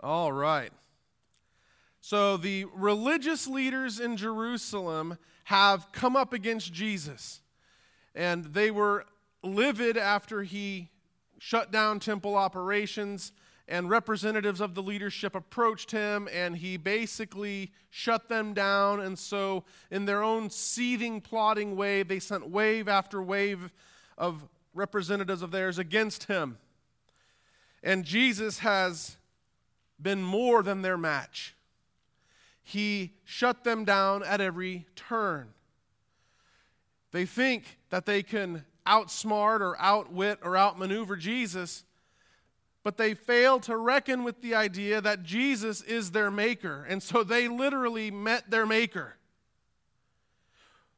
All right. So the religious leaders in Jerusalem have come up against Jesus, and they were livid after he shut down temple operations and representatives of the leadership approached him and he basically shut them down and so in their own seething plotting way they sent wave after wave of representatives of theirs against him and jesus has been more than their match he shut them down at every turn they think that they can outsmart or outwit or outmaneuver jesus but they fail to reckon with the idea that Jesus is their maker. And so they literally met their maker.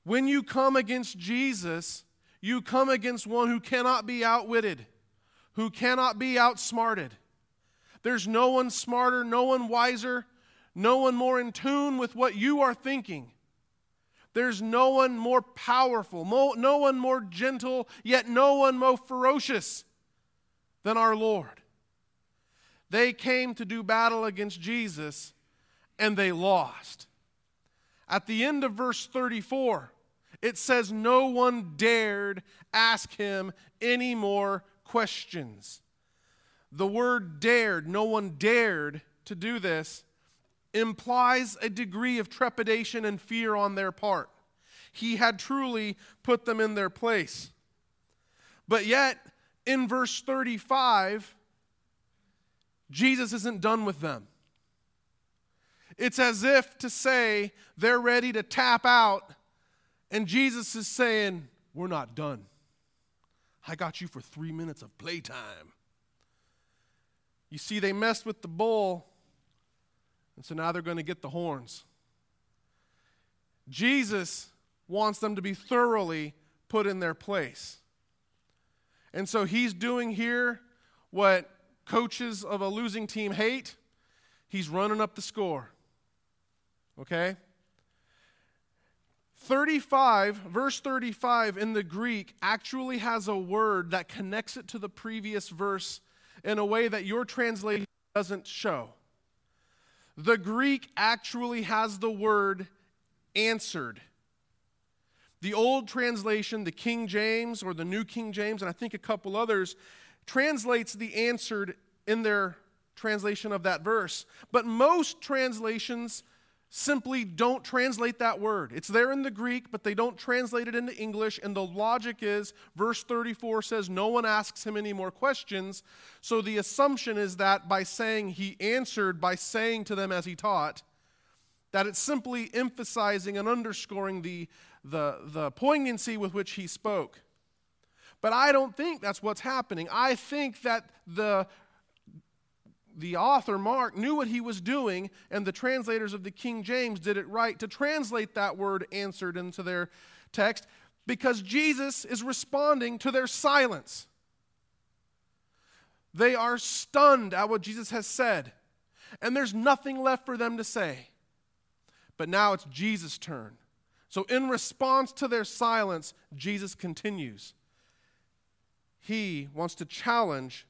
When you come against Jesus, you come against one who cannot be outwitted, who cannot be outsmarted. There's no one smarter, no one wiser, no one more in tune with what you are thinking. There's no one more powerful, no one more gentle, yet no one more ferocious than our Lord. They came to do battle against Jesus and they lost. At the end of verse 34, it says, No one dared ask him any more questions. The word dared, no one dared to do this, implies a degree of trepidation and fear on their part. He had truly put them in their place. But yet, in verse 35, Jesus isn't done with them. It's as if to say they're ready to tap out, and Jesus is saying, We're not done. I got you for three minutes of playtime. You see, they messed with the bull, and so now they're going to get the horns. Jesus wants them to be thoroughly put in their place. And so he's doing here what coaches of a losing team hate, he's running up the score. Okay? 35, verse 35 in the Greek actually has a word that connects it to the previous verse in a way that your translation doesn't show. The Greek actually has the word answered. The old translation, the King James or the New King James, and I think a couple others, translates the answered in their translation of that verse. But most translations simply don't translate that word. It's there in the Greek, but they don't translate it into English. And the logic is verse 34 says, No one asks him any more questions. So the assumption is that by saying he answered, by saying to them as he taught, that it's simply emphasizing and underscoring the, the, the poignancy with which he spoke. But I don't think that's what's happening. I think that the the author, Mark, knew what he was doing, and the translators of the King James did it right to translate that word answered into their text because Jesus is responding to their silence. They are stunned at what Jesus has said, and there's nothing left for them to say. But now it's Jesus' turn. So, in response to their silence, Jesus continues he wants to challenge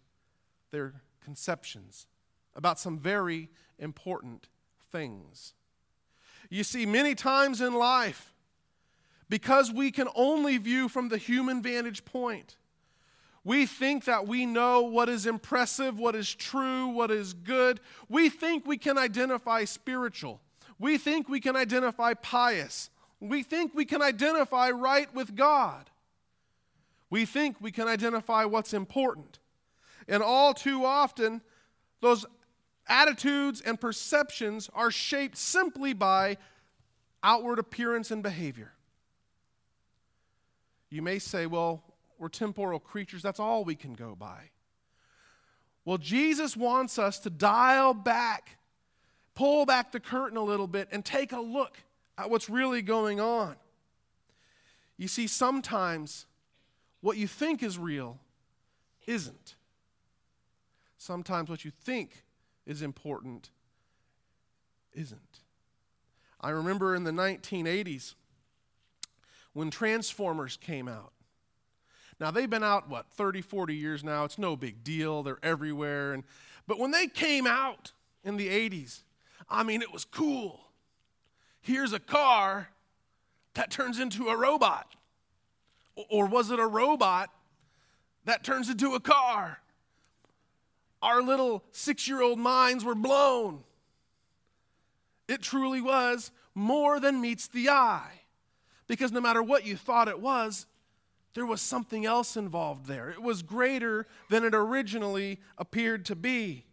their conceptions about some very important things. You see, many times in life, because we can only view from the human vantage point, we think that we know what is impressive, what is true, what is good. We think we can identify spiritual. We think we can identify pious. We think we can identify right with God. We think we can identify what's important. And all too often, those attitudes and perceptions are shaped simply by outward appearance and behavior. You may say, well, we're temporal creatures, that's all we can go by. Well, Jesus wants us to dial back, pull back the curtain a little bit, and take a look at what's really going on. You see, sometimes what you think is real isn't. Sometimes what you think is important isn't. I remember in the 1980s when Transformers came out. Now they've been out what 30 40 years now. It's no big deal. They're everywhere and but when they came out in the 80s. I mean, it was cool. Here's a car that turns into a robot. Or was it a robot that turns into a car? Our little six year old minds were blown. It truly was more than meets the eye. Because no matter what you thought it was, there was something else involved there. It was greater than it originally appeared to be.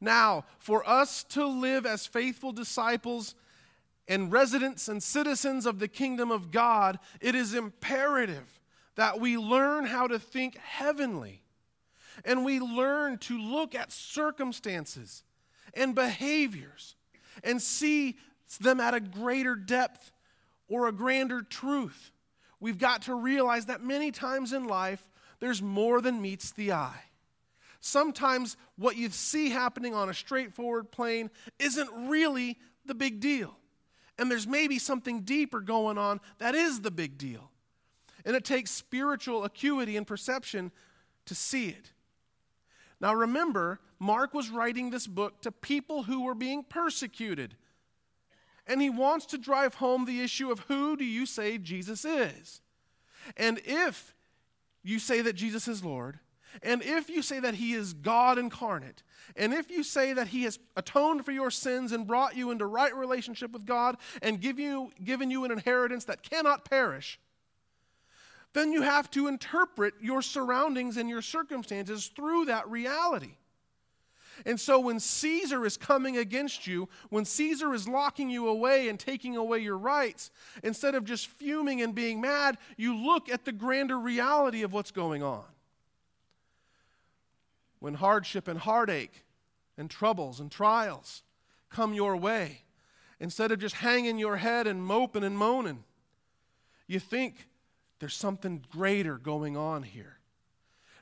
Now, for us to live as faithful disciples and residents and citizens of the kingdom of God, it is imperative that we learn how to think heavenly and we learn to look at circumstances and behaviors and see them at a greater depth or a grander truth. We've got to realize that many times in life, there's more than meets the eye. Sometimes what you see happening on a straightforward plane isn't really the big deal. And there's maybe something deeper going on that is the big deal. And it takes spiritual acuity and perception to see it. Now remember, Mark was writing this book to people who were being persecuted. And he wants to drive home the issue of who do you say Jesus is? And if you say that Jesus is Lord, and if you say that he is God incarnate, and if you say that he has atoned for your sins and brought you into right relationship with God and give you, given you an inheritance that cannot perish, then you have to interpret your surroundings and your circumstances through that reality. And so when Caesar is coming against you, when Caesar is locking you away and taking away your rights, instead of just fuming and being mad, you look at the grander reality of what's going on when hardship and heartache and troubles and trials come your way, instead of just hanging your head and moping and moaning, you think there's something greater going on here.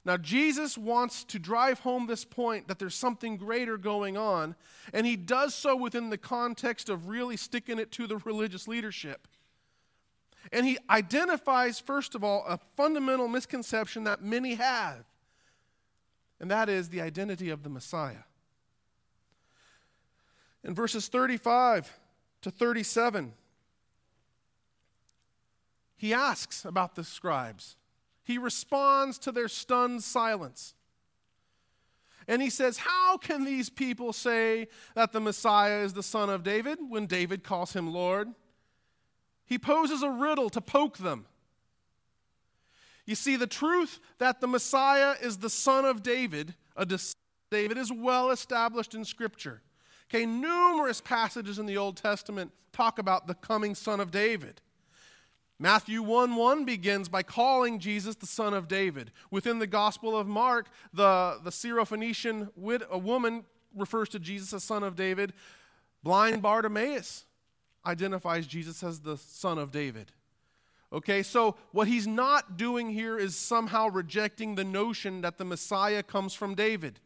Now, Jesus wants to drive home this point that there's something greater going on, and he does so within the context of really sticking it to the religious leadership. And he identifies, first of all, a fundamental misconception that many have and that is the identity of the Messiah. In verses 35 to 37, he asks about the scribes. He responds to their stunned silence. And he says, How can these people say that the Messiah is the son of David when David calls him Lord? He poses a riddle to poke them. You see, the truth that the Messiah is the son of David, a descendant of David, is well established in Scripture. Okay, numerous passages in the Old Testament talk about the coming son of David. Matthew 1 1 begins by calling Jesus the son of David. Within the Gospel of Mark, the, the Syrophoenician wid, a woman refers to Jesus as son of David. Blind Bartimaeus identifies Jesus as the son of David. Okay, so what he's not doing here is somehow rejecting the notion that the Messiah comes from David.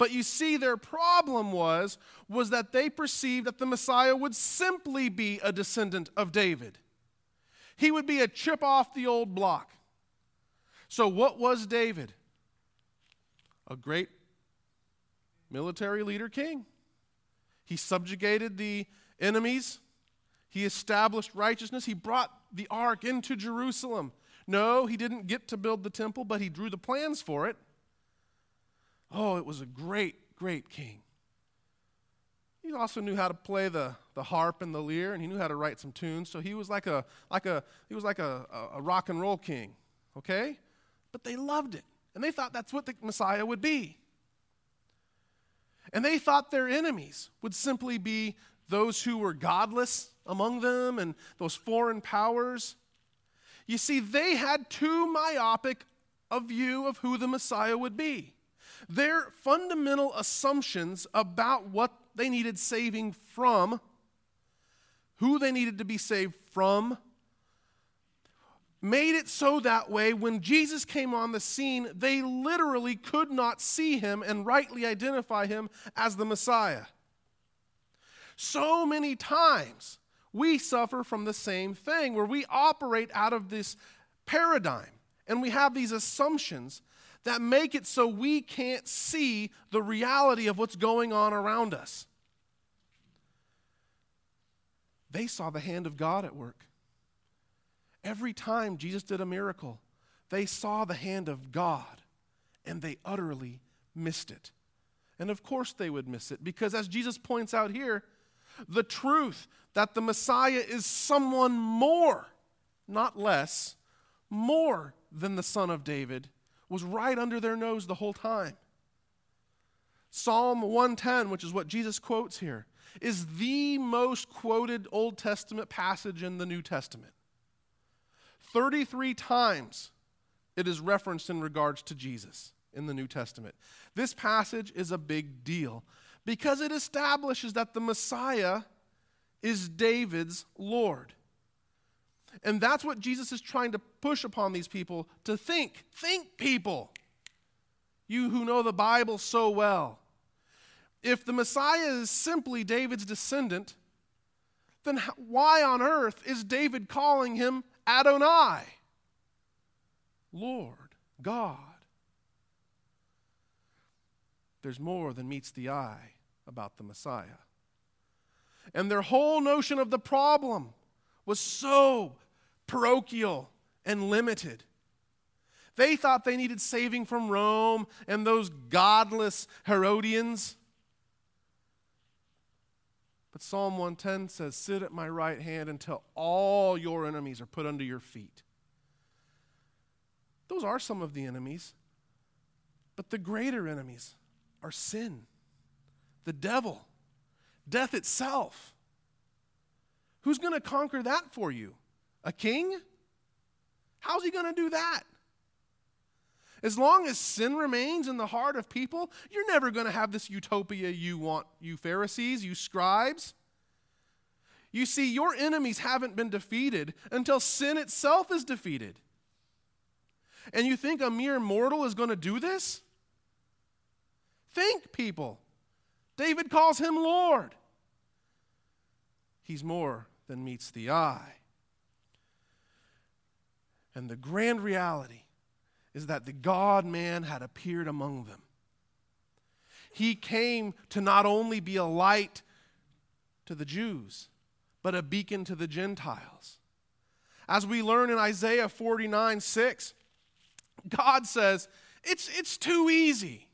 But you see their problem was was that they perceived that the Messiah would simply be a descendant of David. He would be a chip off the old block. So what was David? A great military leader king. He subjugated the enemies he established righteousness. He brought the ark into Jerusalem. No, he didn't get to build the temple, but he drew the plans for it. Oh, it was a great, great king. He also knew how to play the, the harp and the lyre, and he knew how to write some tunes. So he was like a like a he was like a, a, a rock and roll king. Okay? But they loved it. And they thought that's what the Messiah would be. And they thought their enemies would simply be those who were godless among them and those foreign powers. You see, they had too myopic a view of who the Messiah would be. Their fundamental assumptions about what they needed saving from, who they needed to be saved from, made it so that way when Jesus came on the scene, they literally could not see him and rightly identify him as the Messiah. So many times we suffer from the same thing where we operate out of this paradigm and we have these assumptions that make it so we can't see the reality of what's going on around us. They saw the hand of God at work. Every time Jesus did a miracle, they saw the hand of God and they utterly missed it. And of course they would miss it because, as Jesus points out here, the truth that the Messiah is someone more, not less, more than the Son of David was right under their nose the whole time. Psalm 110, which is what Jesus quotes here, is the most quoted Old Testament passage in the New Testament. 33 times it is referenced in regards to Jesus in the New Testament. This passage is a big deal because it establishes that the Messiah is David's Lord. And that's what Jesus is trying to push upon these people to think. Think, people. You who know the Bible so well. If the Messiah is simply David's descendant, then why on earth is David calling him Adonai? Lord, God. There's more than meets the eye about the Messiah. And their whole notion of the problem was so parochial and limited. They thought they needed saving from Rome and those godless Herodians. But Psalm 110 says, Sit at my right hand until all your enemies are put under your feet. Those are some of the enemies. But the greater enemies are sin, the devil, death itself. Who's going to conquer that for you? A king? How's he going to do that? As long as sin remains in the heart of people, you're never going to have this utopia you want, you Pharisees, you scribes. You see, your enemies haven't been defeated until sin itself is defeated. And you think a mere mortal is going to do this? Think, people. David calls him Lord. He's more than meets the eye. And the grand reality is that the God man had appeared among them. He came to not only be a light to the Jews, but a beacon to the Gentiles. As we learn in Isaiah 49 6, God says, It's, it's too easy.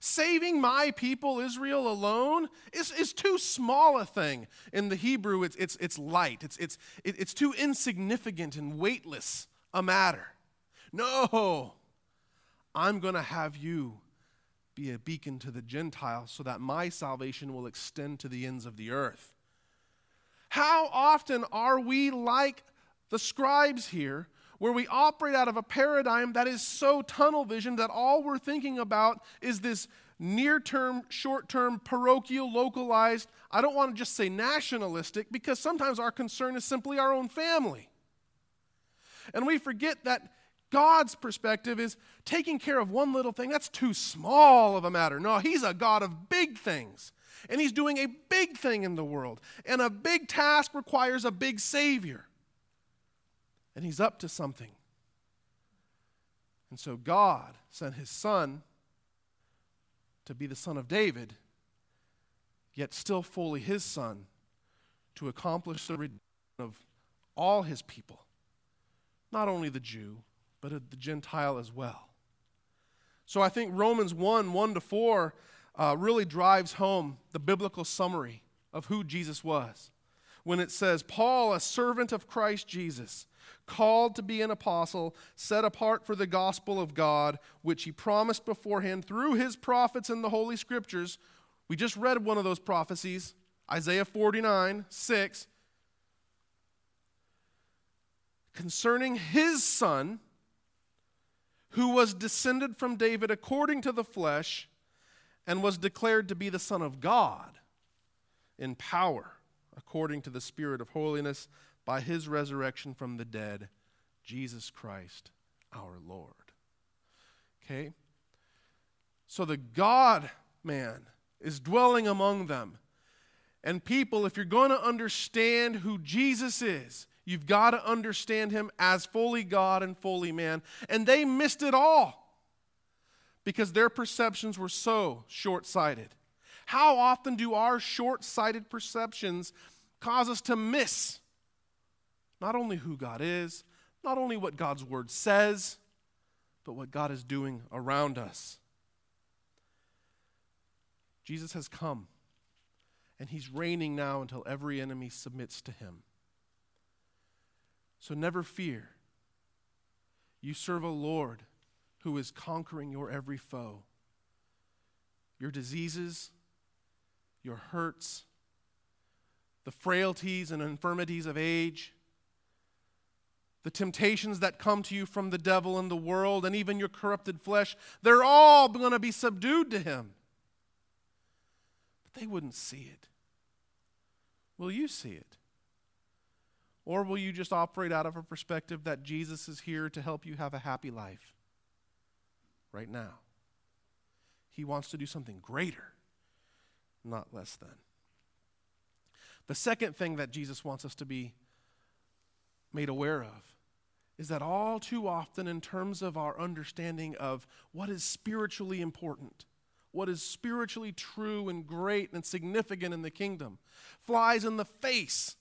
Saving my people Israel alone is, is too small a thing. In the Hebrew, it's, it's, it's light, it's, it's, it's too insignificant and weightless a matter. No, I'm going to have you be a beacon to the Gentiles so that my salvation will extend to the ends of the earth. How often are we like the scribes here, where we operate out of a paradigm that is so tunnel vision that all we're thinking about is this near term, short term, parochial, localized, I don't want to just say nationalistic, because sometimes our concern is simply our own family. And we forget that God's perspective is taking care of one little thing. That's too small of a matter. No, He's a God of big things. And He's doing a big thing in the world. And a big task requires a big Savior. And He's up to something. And so God sent His Son to be the Son of David, yet still fully His Son, to accomplish the redemption of all His people not only the Jew, but the Gentile as well. So I think Romans 1 1 to 4 uh, really drives home the biblical summary of who Jesus was. When it says, Paul, a servant of Christ Jesus, called to be an apostle, set apart for the gospel of God, which he promised beforehand through his prophets in the Holy Scriptures. We just read one of those prophecies, Isaiah 49 6 concerning his son, who was descended from David according to the flesh, and was declared to be the Son of God in power, according to the Spirit of holiness, by his resurrection from the dead, Jesus Christ our Lord. Okay? So the God man is dwelling among them. And people, if you're going to understand who Jesus is, You've got to understand him as fully God and fully man. And they missed it all. because their perceptions were so short sighted. How often do our short sighted perceptions cause us to miss not only who God is, not only what God's word says, but what God is doing around us? Jesus has come, and he's reigning now until every enemy submits to him. So never fear. You serve a Lord who is conquering your every foe. Your diseases, your hurts, the frailties and infirmities of age, the temptations that come to you from the devil and the world, and even your corrupted flesh, they're all going to be subdued to him. But they wouldn't see it. Will you see it? Or will you just operate out of a perspective that Jesus is here to help you have a happy life right now? He wants to do something greater, not less than. The second thing that Jesus wants us to be made aware of is that all too often, in terms of our understanding of what is spiritually important, what is spiritually true and great and significant in the kingdom, flies in the face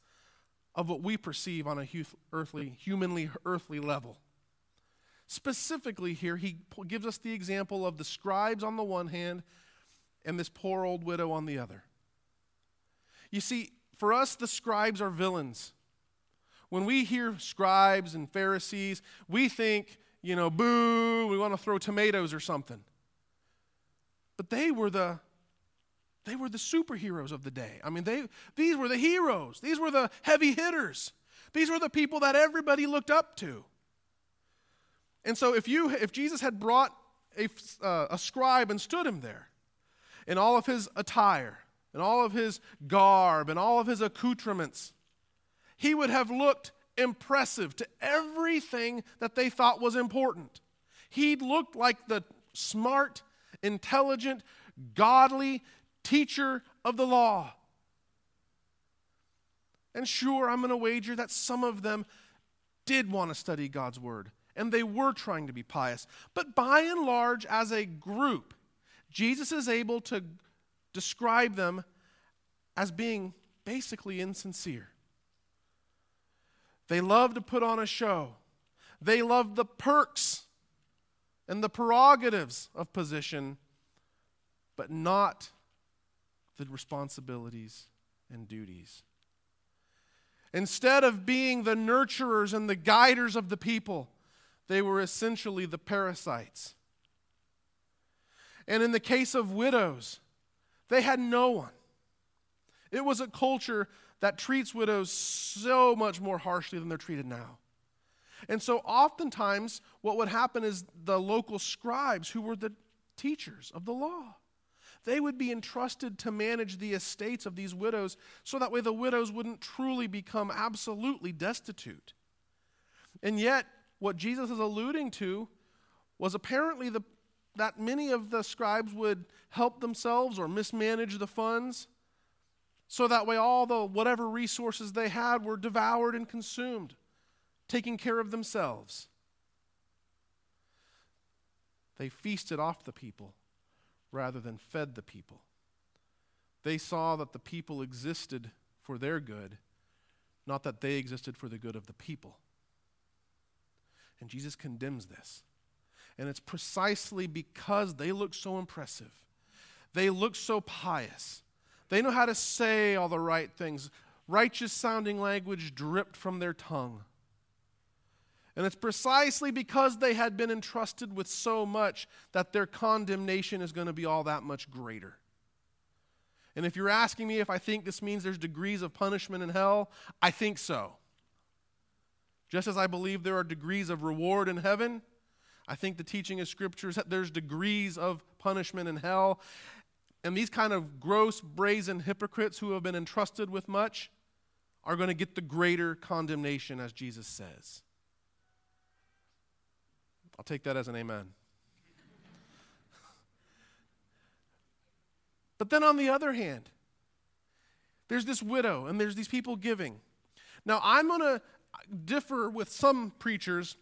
of what we perceive on a earthly, humanly earthly level. Specifically, here, he gives us the example of the scribes on the one hand and this poor old widow on the other. You see, for us, the scribes are villains. When we hear scribes and Pharisees, we think, you know, boo, we want to throw tomatoes or something. But they were the they were the superheroes of the day. I mean, they, these were the heroes, these were the heavy hitters, these were the people that everybody looked up to. And so, if, you, if Jesus had brought a, uh, a scribe and stood him there in all of his attire, and all of his garb, and all of his accoutrements, he would have looked impressive to everything that they thought was important. He'd looked like the smart, intelligent, godly teacher of the law. And sure, I'm going to wager that some of them did want to study God's word and they were trying to be pious. But by and large, as a group, Jesus is able to describe them as being basically insincere. They love to put on a show. They love the perks and the prerogatives of position, but not the responsibilities and duties. Instead of being the nurturers and the guiders of the people, they were essentially the parasites. And in the case of widows, they had no one. It was a culture that treats widows so much more harshly than they're treated now. And so, oftentimes, what would happen is the local scribes, who were the teachers of the law, they would be entrusted to manage the estates of these widows so that way the widows wouldn't truly become absolutely destitute. And yet, what Jesus is alluding to was apparently the, that many of the scribes would help themselves or mismanage the funds so that way all the whatever resources they had were devoured and consumed, taking care of themselves. They feasted off the people rather than fed the people. They saw that the people existed for their good, not that they existed for the good of the people. And Jesus condemns this. And it's precisely because they look so impressive, they look so pious, they know how to say all the right things. Righteous sounding language dripped from their tongue. And it's precisely because they had been entrusted with so much that their condemnation is going to be all that much greater. And if you're asking me if I think this means there's degrees of punishment in hell, I think so. Just as I believe there are degrees of reward in heaven, I think the teaching of scriptures that there's degrees of punishment in hell. And these kind of gross, brazen hypocrites who have been entrusted with much are going to get the greater condemnation, as Jesus says. I'll take that as an amen. But then on the other hand, there's this widow and there's these people giving. Now, I'm going to differ with some preachers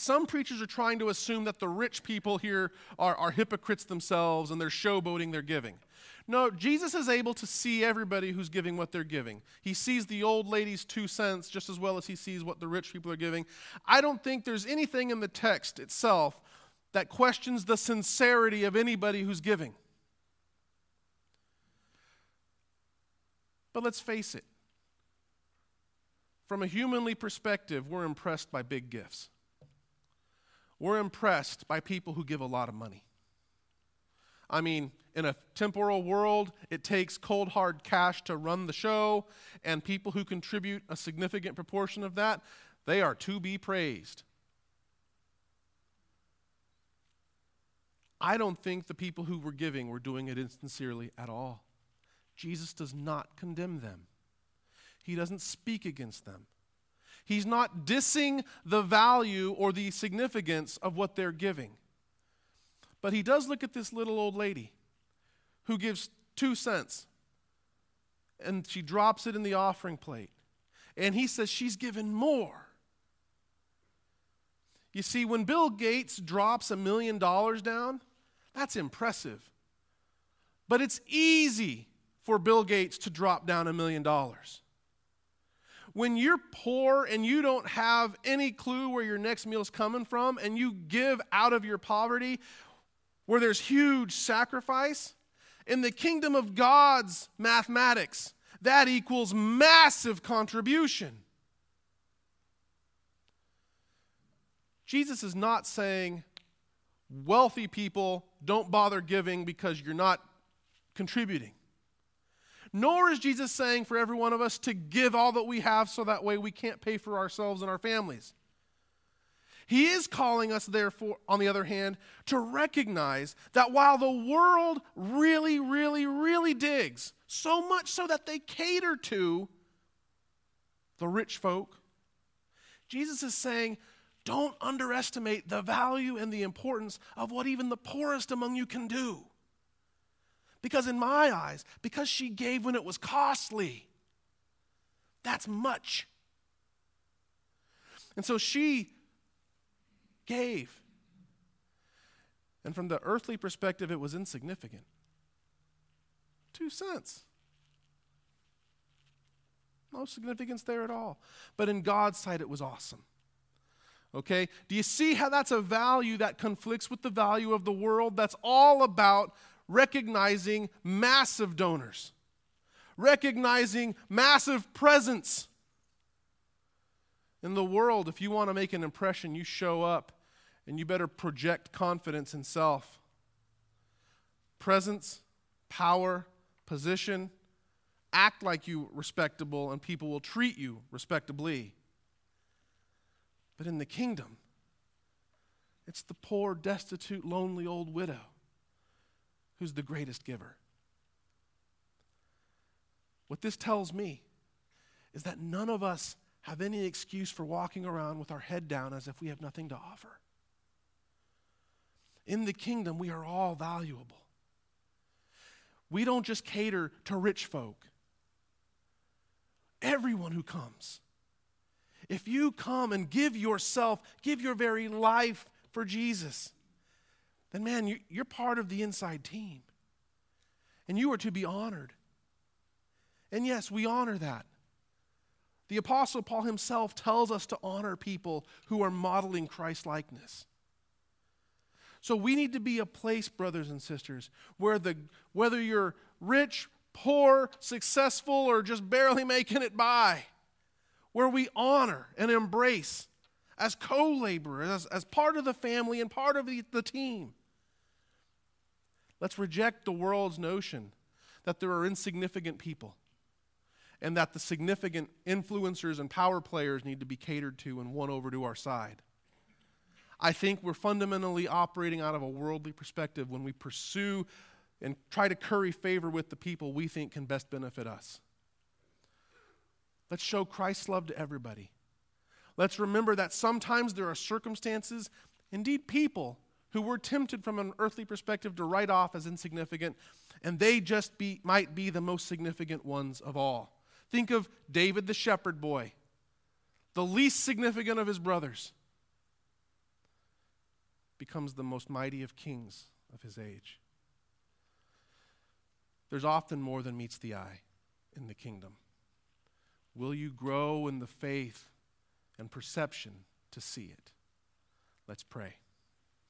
some preachers are trying to assume that the rich people here are, are hypocrites themselves and they're showboating their giving. No, Jesus is able to see everybody who's giving what they're giving. He sees the old lady's two cents just as well as he sees what the rich people are giving. I don't think there's anything in the text itself that questions the sincerity of anybody who's giving. But let's face it from a humanly perspective, we're impressed by big gifts. We're impressed by people who give a lot of money. I mean, in a temporal world, it takes cold hard cash to run the show, and people who contribute a significant proportion of that, they are to be praised. I don't think the people who were giving were doing it insincerely at all. Jesus does not condemn them, He doesn't speak against them. He's not dissing the value or the significance of what they're giving. But he does look at this little old lady who gives two cents and she drops it in the offering plate. And he says she's given more. You see, when Bill Gates drops a million dollars down, that's impressive. But it's easy for Bill Gates to drop down a million dollars. When you're poor and you don't have any clue where your next meal's coming from and you give out of your poverty, where there's huge sacrifice, in the kingdom of God's mathematics, that equals massive contribution. Jesus is not saying wealthy people don't bother giving because you're not contributing. Nor is Jesus saying for every one of us to give all that we have so that way we can't pay for ourselves and our families. He is calling us, therefore, on the other hand, to recognize that while the world really, really, really digs, so much so that they cater to the rich folk, Jesus is saying, don't underestimate the value and the importance of what even the poorest among you can do. Because, in my eyes, because she gave when it was costly, that's much. And so she gave. And from the earthly perspective, it was insignificant. Two cents. No significance there at all. But in God's sight, it was awesome. Okay? Do you see how that's a value that conflicts with the value of the world? That's all about recognizing massive donors, recognizing massive presence. In the world, if you want to make an impression, you show up and you better project confidence in self. Presence, power, position, act like you respectable and people will treat you respectably. But in the kingdom, it's the poor, destitute, lonely old widow who's the greatest giver. What this tells me is that none of us have any excuse for walking around with our head down as if we have nothing to offer. In the kingdom, we are all valuable. We don't just cater to rich folk, everyone who comes. If you come and give yourself, give your very life for Jesus, then man, you're part of the inside team. And you are to be honored. And yes, we honor that. The Apostle Paul himself tells us to honor people who are modeling Christ likeness. So we need to be a place, brothers and sisters, where the whether you're rich, poor, successful, or just barely making it by, where we honor and embrace as co-laborers, as, as part of the family and part of the, the team. Let's reject the world's notion that there are insignificant people and that the significant influencers and power players need to be catered to and won over to our side. I think we're fundamentally operating out of a worldly perspective when we pursue and try to curry favor with the people we think can best benefit us. Let's show Christ's love to everybody. Let's remember that sometimes there are circumstances, indeed people, who were tempted from an earthly perspective to write off as insignificant, and they just be, might be the most significant ones of all. Think of David the shepherd boy, the least significant of his brothers, becomes the most mighty of kings of his age. There's often more than meets the eye in the kingdom. Will you grow in the faith and perception to see it? Let's pray.